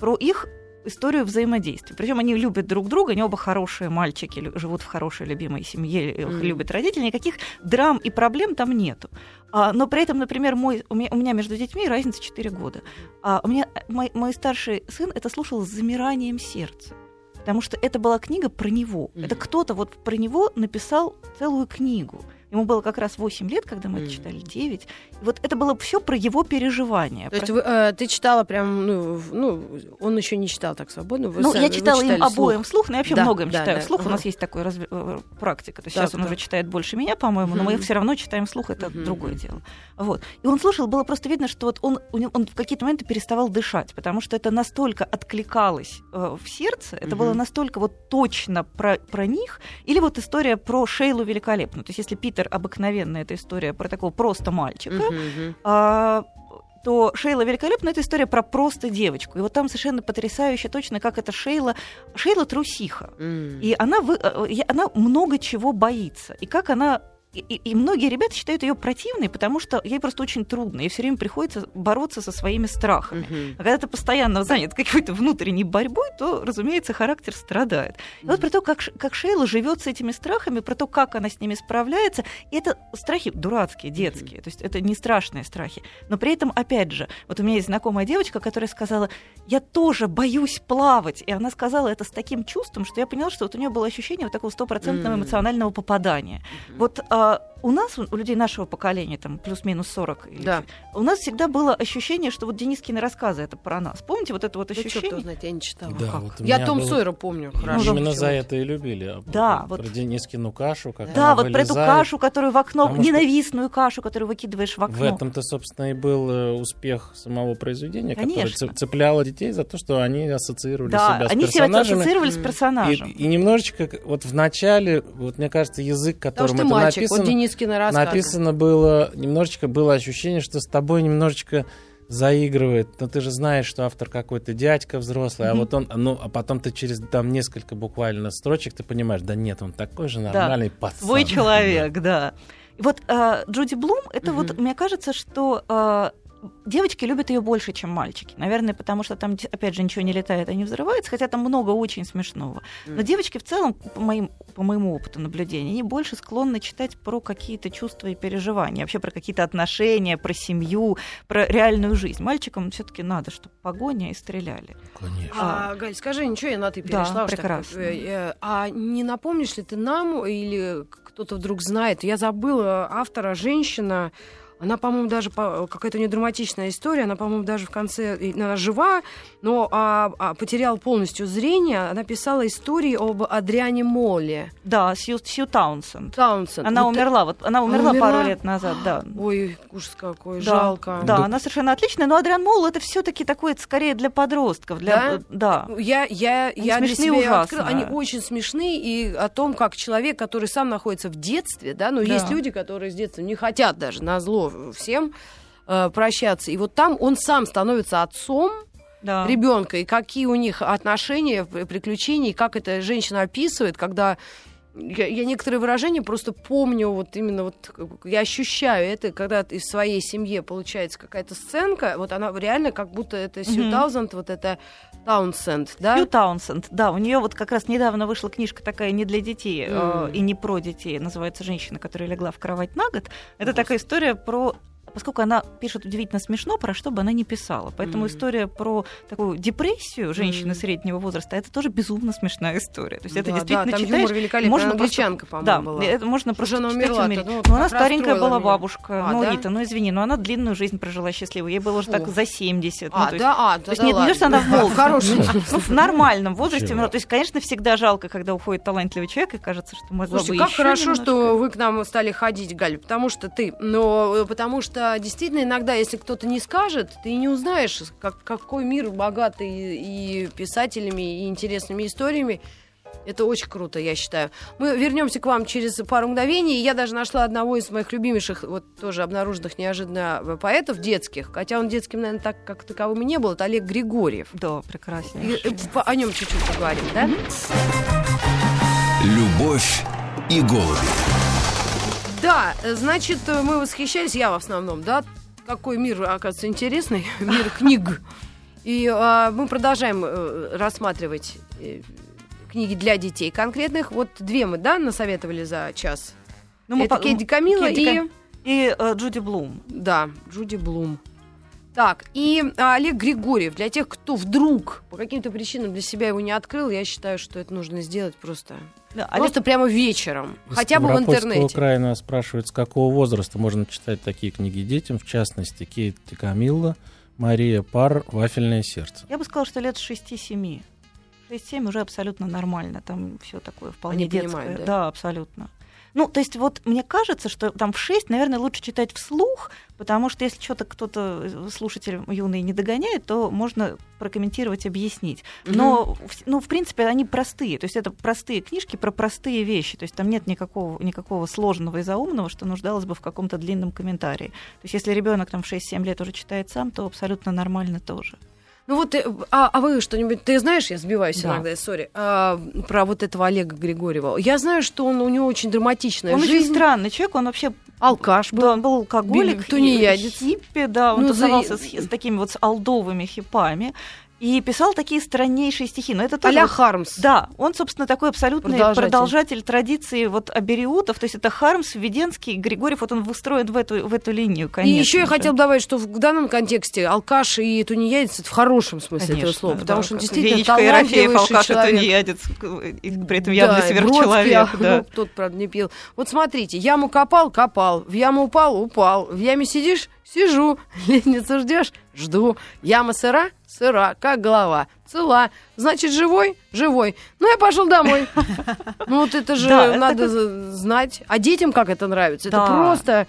Про их историю взаимодействия. Причем они любят друг друга, они оба хорошие мальчики, живут в хорошей любимой семье, их Мгм. любят родители, никаких драм и проблем там нету. А, но при этом, например, мой, у, меня, у меня между детьми разница 4 года. А у меня мой, мой старший сын это слушал с замиранием сердца. Потому что это была книга про него. Это кто-то вот про него написал целую книгу. Ему было как раз 8 лет, когда мы это Мгм. читали, 9. И вот это было все про его переживания. То есть про- вы, э, ты читала прям, ну, ну, он еще не читал так свободно. вы ну, сами- я читала им обоим вслух. но я вообще Да, много им да, читаю да, вслух. У нас есть такая разве- э, практика. То есть Да, сейчас он да. уже читает больше меня, по-моему, но мы все равно читаем вслух, это Мгм, другое дело. Вот. И он слушал, было просто видно, что вот он, он в какие-то моменты переставал дышать, потому что это настолько откликалось э, в сердце, это Мгм. было настолько вот точно про, про них. Или вот история про Шейлу великолепную. То есть если Питер обыкновенная, это история про такого просто мальчика, Мгм, мгм. а, то Шейла великолепна это история про просто девочку. И вот там совершенно потрясающе точно, как это Шейла. Шейла трусиха. М. И она, вы, э, я- она много чего боится. И как она и, и- и многие ребята считают ее противной, потому что ей просто очень трудно. Ей все время приходится бороться со своими страхами. Мгм. А когда ты постоянно занят какой-то внутренней борьбой, то, разумеется, характер страдает. И вот про то, как, как Шейла живет с этими страхами, про то, как она с ними справляется. Это страхи дурацкие, детские. То есть это не страшные страхи. Но при этом, опять же, вот у меня есть знакомая девочка, которая сказала, я тоже боюсь плавать. И она сказала это с таким чувством, что я поняла, что вот у нее было ощущение вот такого стопроцентного эмоционального попадания. Вот а, は у нас, у людей нашего поколения, там плюс-минус 40, или Да. у нас всегда было ощущение, что вот Денискины рассказы это про нас. Помните вот это вот Да ощущение? его знает, я не читала. Да, вот я Том было- Сойера помню хорошо. Именно за это и любили. А Да, про вот- Денискину кашу, как Да, она вот про эту вылезает. кашу, которую в окно, Потому что- ненавистную кашу, которую выкидываешь в окно. В этом-то, собственно, и был э, успех самого произведения, которое Конечно. цеп- цепляло детей за то, что они ассоциировали да, себя с они себя персонажами. ассоциировали с М. И, персонажем. и немножечко вот в начале, вот мне кажется, язык, Потому которым что это мальчик, написано, вот Денискина рассказывает. написано было, немножечко было ощущение, что с тобой немножечко заигрывает. Но ты же знаешь, что автор какой-то дядька взрослый, а Мгм. вот он, ну, а потом ты через там несколько буквально строчек ты понимаешь, да нет, он такой же нормальный пацан. Свой человек, да. И вот а, Джуди Блум, это вот, Мгм. мне кажется, что а, девочки любят ее больше, чем мальчики. Наверное, потому что там, опять же, ничего не летает и не взрывается, хотя там много очень смешного. Но девочки в целом, по, моим, по моему опыту наблюдения, они больше склонны читать про какие-то чувства и переживания, вообще про какие-то отношения, про семью, про реальную жизнь. Мальчикам все-таки надо, чтобы погоня и стреляли. Конечно. А, Галь, скажи, ничего, я на ты Да, перешла. так, прекрасно. э, э, а не напомнишь ли ты нам, или кто-то вдруг знает, я забыла автора, женщина, она, по-моему, даже по- какая-то у нее драматичная история, она, по-моему, даже в конце, она жива, но а, а, потеряла полностью зрение. Она писала истории об Адриане Молле. Да, Сью, Сью Таунсенд. Таунсенд. Она Вот умерла, вот она умерла, умерла? пару лет назад, да. Ой, ужас какой, Да, жалко. Да, Да. она совершенно отличная, но Адриан Моул это все-таки такое скорее для подростков, для да. Я, я, Они я для смешные себя её ужасно. открыла. Они очень смешные, и о том, как человек, который сам находится в детстве, да, но Да. есть люди, которые с детства не хотят даже на зло всем э, прощаться. И вот там он сам становится отцом да. ребенка, и какие у них отношения, приключения, и как эта женщина описывает, когда я, я некоторые выражения просто помню, вот именно вот я ощущаю это, когда из своей семьи получается какая-то сценка, вот она реально как будто это Сью Мгм. Таузенд, вот это Таунсенд, да? Сью Таунсенд, да, у нее вот как раз недавно вышла книжка такая не для детей э, М. и не про детей, называется «Женщина, которая легла в кровать на год». Это такая история про поскольку она пишет удивительно смешно, про что бы она ни писала. Поэтому Мгм. история про такую депрессию женщины Мгм. среднего возраста, это тоже безумно смешная история. То есть это Да, действительно да, там читаешь, юмор великолепный, можно она просто- англичанка, по-моему, да, была. это можно просто она умерла-то, умереть. ну, но она старенькая была меня. бабушка. А, ну, да? Рита, ну извини, но она длинную жизнь прожила счастливую. Ей было уже так за 70. ну, А, то есть- да, а, то есть нет, не то, что она в молодости. Ну, в нормальном возрасте. Умерла. То есть, конечно, всегда жалко, когда уходит талантливый человек, и кажется, что могла бы как хорошо, что вы к нам стали ходить, Галь, потому что ты, но э, потому что что действительно иногда, если кто-то не скажет, ты не узнаешь, как, какой мир богатый и писателями, и интересными историями. Это очень круто, я считаю. Мы вернемся к вам через пару мгновений. Я даже нашла одного из моих любимейших, вот тоже обнаруженных неожиданно поэтов детских. Хотя он детским, наверное, так как таковым и не был. Это Олег Григорьев. Да, прекрасно. И, э, по- о нем чуть-чуть поговорим, да? Любовь и голуби. Да, э, значит, э, мы восхищались, я в основном, да, какой мир, оказывается, интересный, мир книг. И а, мы продолжаем э, рассматривать э, книги для детей конкретных. Вот две мы, да, насоветовали за час. Ну, мы Это по- Кэдди Камила Кэдди и... И э, Джуди Блум. Да, Джуди Блум. Так, и а, Олег Григорьев. Для тех, кто вдруг по каким-то причинам для себя его не открыл, я считаю, что это нужно сделать просто, Да, Олег- просто прямо вечером. Из Хотя бы в интернете. края нас спрашивают, с какого возраста можно читать такие книги детям, в частности, Кейт Камилла, Мария Пар, «Вафельное сердце». Я бы сказала, что лет 6-7. 6-7 уже абсолютно нормально. Там все такое вполне Они детское. понимают, да? да, абсолютно. Ну, то есть вот мне кажется, что там в 6, наверное, лучше читать вслух, потому что если что-то кто-то, э, слушатель юный, не догоняет, то можно прокомментировать, объяснить. Но, в- ну, в принципе, они простые. То есть это простые книжки про простые вещи. То есть там нет никакого, никакого сложного и заумного, что нуждалось бы в каком-то длинном комментарии. То есть если ребенок там в 6-7 лет уже читает сам, то абсолютно нормально тоже. Ну вот, э, а, а вы что-нибудь, ты знаешь, я сбиваюсь Да. иногда, сори, а, про вот этого Олега Григорьева. Я знаю, что он, у него очень драматичная Он очень жизнь. странный человек, он вообще Алкаш был. да, он был алкоголик, Били- тунеядец. хиппи, да, он Ну, за- тусовался с, хи- с такими вот с алдовыми хипами и писал такие страннейшие стихи. Но это тоже а вот- Хармс. Да, он, собственно, такой абсолютный Продолжатель. продолжатель, традиции вот абериутов. То есть это Хармс, Введенский, Григорьев, вот он выстроен в эту, в эту линию, И конечно. еще я же. хотела добавить, что в данном контексте алкаш и тунеядец это в хорошем смысле этого Конечно, слова, потому да, что он действительно Венечка Ерофеев, талантливейший алкаш и человек. тунеядец, и при этом явно Да, и сверхчеловек. Бродский, да. ну, тот, правда, не пил. Вот смотрите, яму копал, копал, в яму упал, упал, в яме сидишь, сижу, лестницу ждешь, жду. Яма сыра, сыра, как голова, цела. Значит, живой, живой. Ну, я пошел домой. Ну, вот это же Да, надо знать. А детям как это нравится? Это просто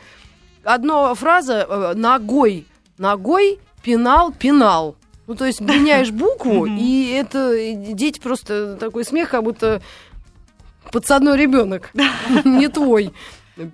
одна фраза э, ногой, ногой пинал, пинал. Ну, то есть меняешь букву, и это и дети просто такой смех, как будто подсадной ребенок, не твой.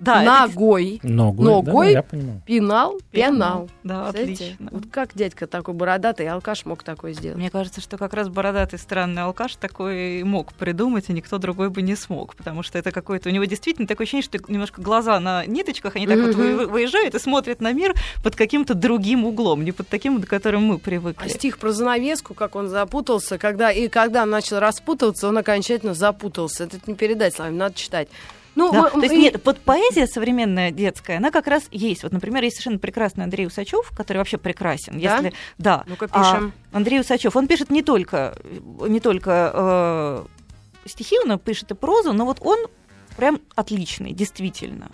Да, Ногой, Ногой, Ногой? да, я понимаю. пинал, пенал. Да, отлично. Вот как дядька такой бородатый алкаш мог такое сделать? Мне кажется, что как раз бородатый странный алкаш такой мог придумать, и никто другой бы не смог, потому что это какое-то... У него действительно такое ощущение, что немножко глаза на ниточках, они так вот Мгм. вы- выезжают и смотрят на мир под каким-то другим углом, не под таким, до которым мы А привыкли. стих про занавеску, как он запутался, когда и когда начал распутываться, он окончательно запутался. Это не передать словами, надо читать. Ну, Да, мы- то есть и- нет, под поэзия современная детская, она как раз есть. Вот, например, есть совершенно прекрасный Андрей Усачев, который вообще прекрасен. Да? Если, да. Ну-ка, А, пишем. Андрей Усачев, он пишет не только, не только э, стихи, он пишет и прозу, но вот он прям отличный, действительно.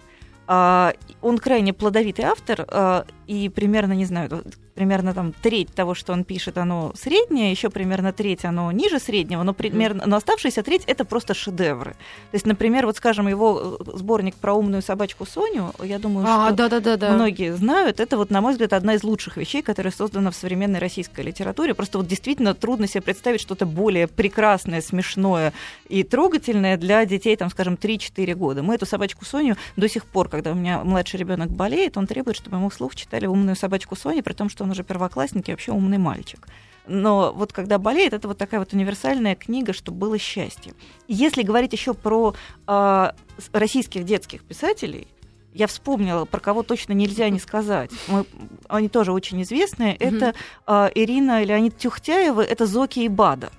А, он крайне плодовитый автор, а, и примерно, не знаю, примерно там треть того, что он пишет, оно среднее, еще примерно треть оно ниже среднего, но примерно, но оставшаяся треть это просто шедевры. То есть, например, вот, скажем, его э, сборник про умную собачку Соню, я думаю, А, что да-да-да-да. многие знают, это вот, на мой взгляд, одна из лучших вещей, которая создана в современной российской литературе. Просто вот действительно трудно себе представить что-то более прекрасное, смешное и трогательное для детей, там, скажем, 3-4 года. Мы эту собачку Соню до сих пор, когда у меня младший ребенок болеет, он требует, чтобы ему вслух читали умную собачку Соню, при том, что он уже первоклассник и вообще умный мальчик. Но вот когда болеет, это вот такая вот универсальная книга, чтобы было счастье. Если говорить еще про с- российских детских писателей, я вспомнила, про кого точно нельзя не сказать. Мы, они тоже очень известные. Это а, Ирина Леонид Тюхтяева, это Зоки и Бада.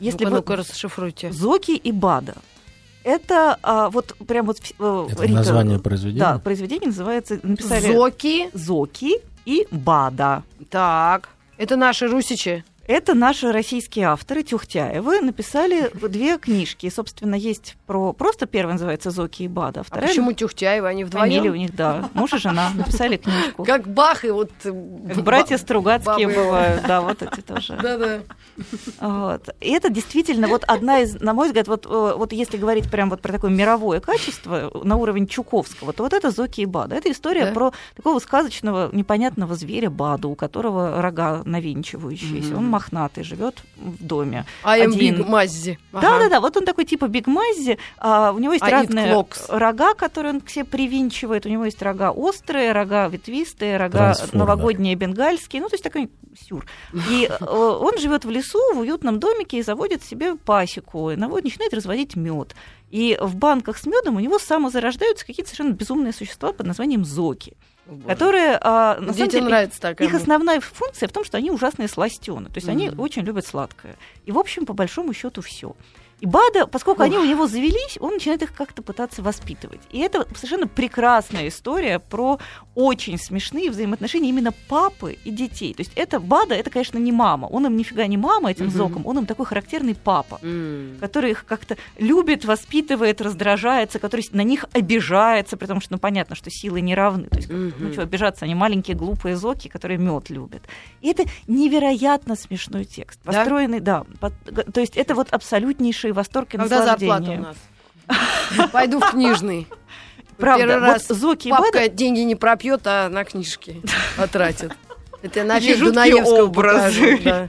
Если ну-ка, вы... ну-ка, расшифруйте. Зоки и Бада. Это а, вот прям вот... э, Это Рита- название произведения? Да, произведение называется... Написали Зоки. Зоки и Бада. Так. Это наши русичи. Это наши российские авторы, Тюхтяевы, написали две книжки. И, собственно, есть про... Просто первая называется «Зоки и Бада», а А вторая... почему Тюхтяева, они Фамилия у вдвоем? них, да. Муж и жена написали книжку. Как Бах и вот... э, Как братья Стругацкие бабы. бывают, да, вот эти тоже. Да-да. Вот. И это действительно вот одна из, на мой взгляд, вот, э, вот если говорить прям вот про такое мировое качество на уровень Чуковского, то вот это Зоки и Бада. Это история Да. про такого сказочного непонятного зверя Баду, у которого рога навинчивающиеся. Мгм. Он мохнатый, живет в доме. А Один. Big Muzzy. Да, да, да. Вот он такой типа Big Muzzy. а, у него есть А разные рога, которые он к себе привинчивает. У него есть рога острые, рога ветвистые, рога новогодние бенгальские. Ну, то есть такой сюр. И э, он живет в лесу, в уютном домике и заводит себе пасеку. И начинает разводить мед. И в банках с медом у него самозарождаются какие-то совершенно безумные существа под названием зоки, которые а, на самом деле нравится такая. их основная функция в том, что они ужасные сластены. То есть они Мгм. очень любят сладкое. И, в общем, по большому счету все. И Бада, поскольку они у него завелись, он начинает их как-то пытаться воспитывать. И это совершенно прекрасная история про очень смешные взаимоотношения именно папы и детей. То есть это Бада, это, конечно, не мама. Он им нифига не мама этим Мгм. зоком, он им такой характерный папа М. который их как-то любит, воспитывает, раздражается, который на них обижается, потому что, ну, понятно, что силы не равны. То есть, как- ну, что обижаться, они маленькие глупые зоки, которые мед любят. И это невероятно смешной текст, Да? построенный, да. под- г- то есть это вот абсолютнейший восторг и Когда зарплата у нас? Пойду в книжный. Правда, Первый вот раз зоки и Папка Бада- деньги не пропьет, а на книжки потратит. Это я на жуткие Дунаевского образы. покажу, да.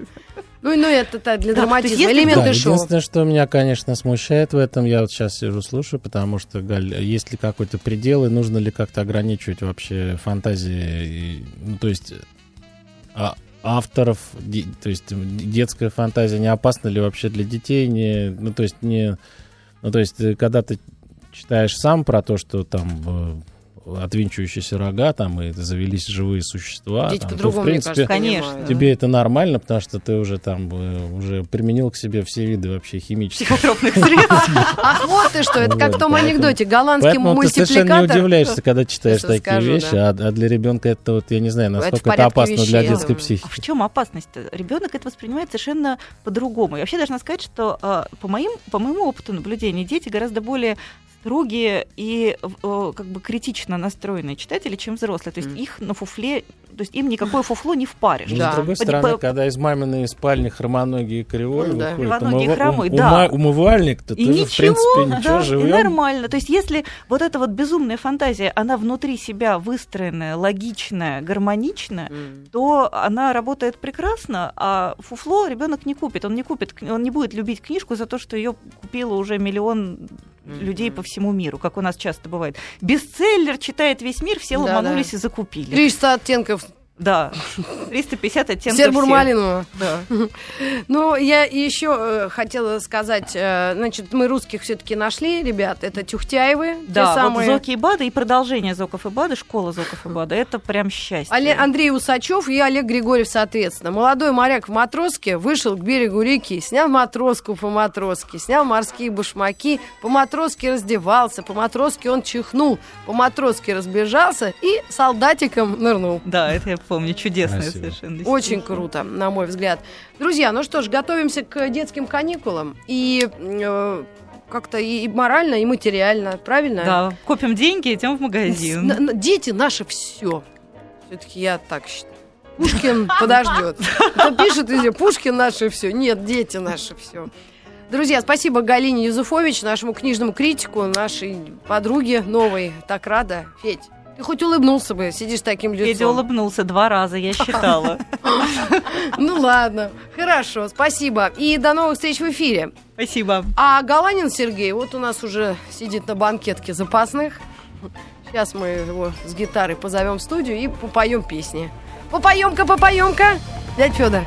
Ну, ну это так, для Да, драматизма. Элементы Да, шоу. единственное, что меня, конечно, смущает в этом, я вот сейчас сижу, слушаю, потому что, Галь, есть ли какой-то предел, и нужно ли как-то ограничивать вообще фантазии, и, ну, то есть а, авторов, то есть детская фантазия не опасна ли вообще для детей, не, ну, то есть не, ну, то есть э, когда ты читаешь сам про то, что там э, отвинчивающиеся рога, там, и завелись живые существа, Дети там, то, в по-другому, мне принципе, кажется, Конечно. Тебе это нормально, потому что ты уже там э, уже применил к себе все виды вообще химических. психотропных средств. Ах, вот ты что, это как в том анекдоте. Голландский Поэтому ты совершенно не мультипликатор. удивляешься, когда читаешь такие вещи, а, а для ребенка это вот, я не знаю, насколько это, опасно для детской да. А в психики. чем опасность-то? Ребенок это воспринимает совершенно по-другому. Я вообще должна сказать, что а, по, моим, по моему опыту наблюдения дети гораздо более строгие и э, как бы критично настроенные читатели, чем взрослые. То есть Мгм. их на фуфле, то есть им никакое фуфло не впаришь. Но, Да. С другой стороны, по- когда из маминой спальни хромоногий и кривой Ну да. выходит и умыва- хромой, ум- да. ума- умывальник, то И ты же, ничего, в принципе, ничего, да, и живем. нормально. То есть, если вот эта вот безумная фантазия, она внутри себя выстроенная, логичная, гармоничная, М. то она работает прекрасно, а фуфло ребенок не купит. Он не купит, он не будет любить книжку за то, что ее купило уже миллион людей по всему миру, как у нас часто бывает. Бестселлер читает весь мир, все Да, ломанулись да. и закупили. 300 оттенков Да, 350 оттенков Сербур. Малинова. Да. Ну, я еще э, хотела сказать, э, значит, мы русских все-таки нашли, ребят, это Тюхтяевы, Да, те самые. вот Зоки и Бада и продолжение Зоков и Бада, школа Зоков и Бада, это прям счастье. Але- Андрей Усачев и Олег Григорьев, соответственно. Молодой моряк в матроске вышел к берегу реки, снял матроску по матроске, снял морские башмаки, по матроске раздевался, по матроске он чихнул, по матроске разбежался и солдатиком нырнул. Да, это я помню, чудесное Красиво. совершенно. Очень круто, на мой взгляд. Друзья, ну что ж, готовимся к детским каникулам. И э, как-то и морально, и материально, правильно? Да, копим деньги, идем в магазин. Н- н- Дети наше все. Все-таки я так считаю. Пушкин подождет. Пишет везде, Пушкин наше все. Нет, дети наши все. Друзья, спасибо Галине Юзуфович, нашему книжному критику, нашей подруге новой. Так рада. Федь, ты хоть улыбнулся бы, сидишь таким лицом. Федя улыбнулся два раза, я считала. Ну ладно, хорошо, спасибо. И до новых встреч в эфире. Спасибо. А Галанин Сергей, вот у нас уже сидит на банкетке запасных. Сейчас мы его с гитарой позовем в студию и попоем песни. Попоем-ка, попоем-ка, дядь Федор.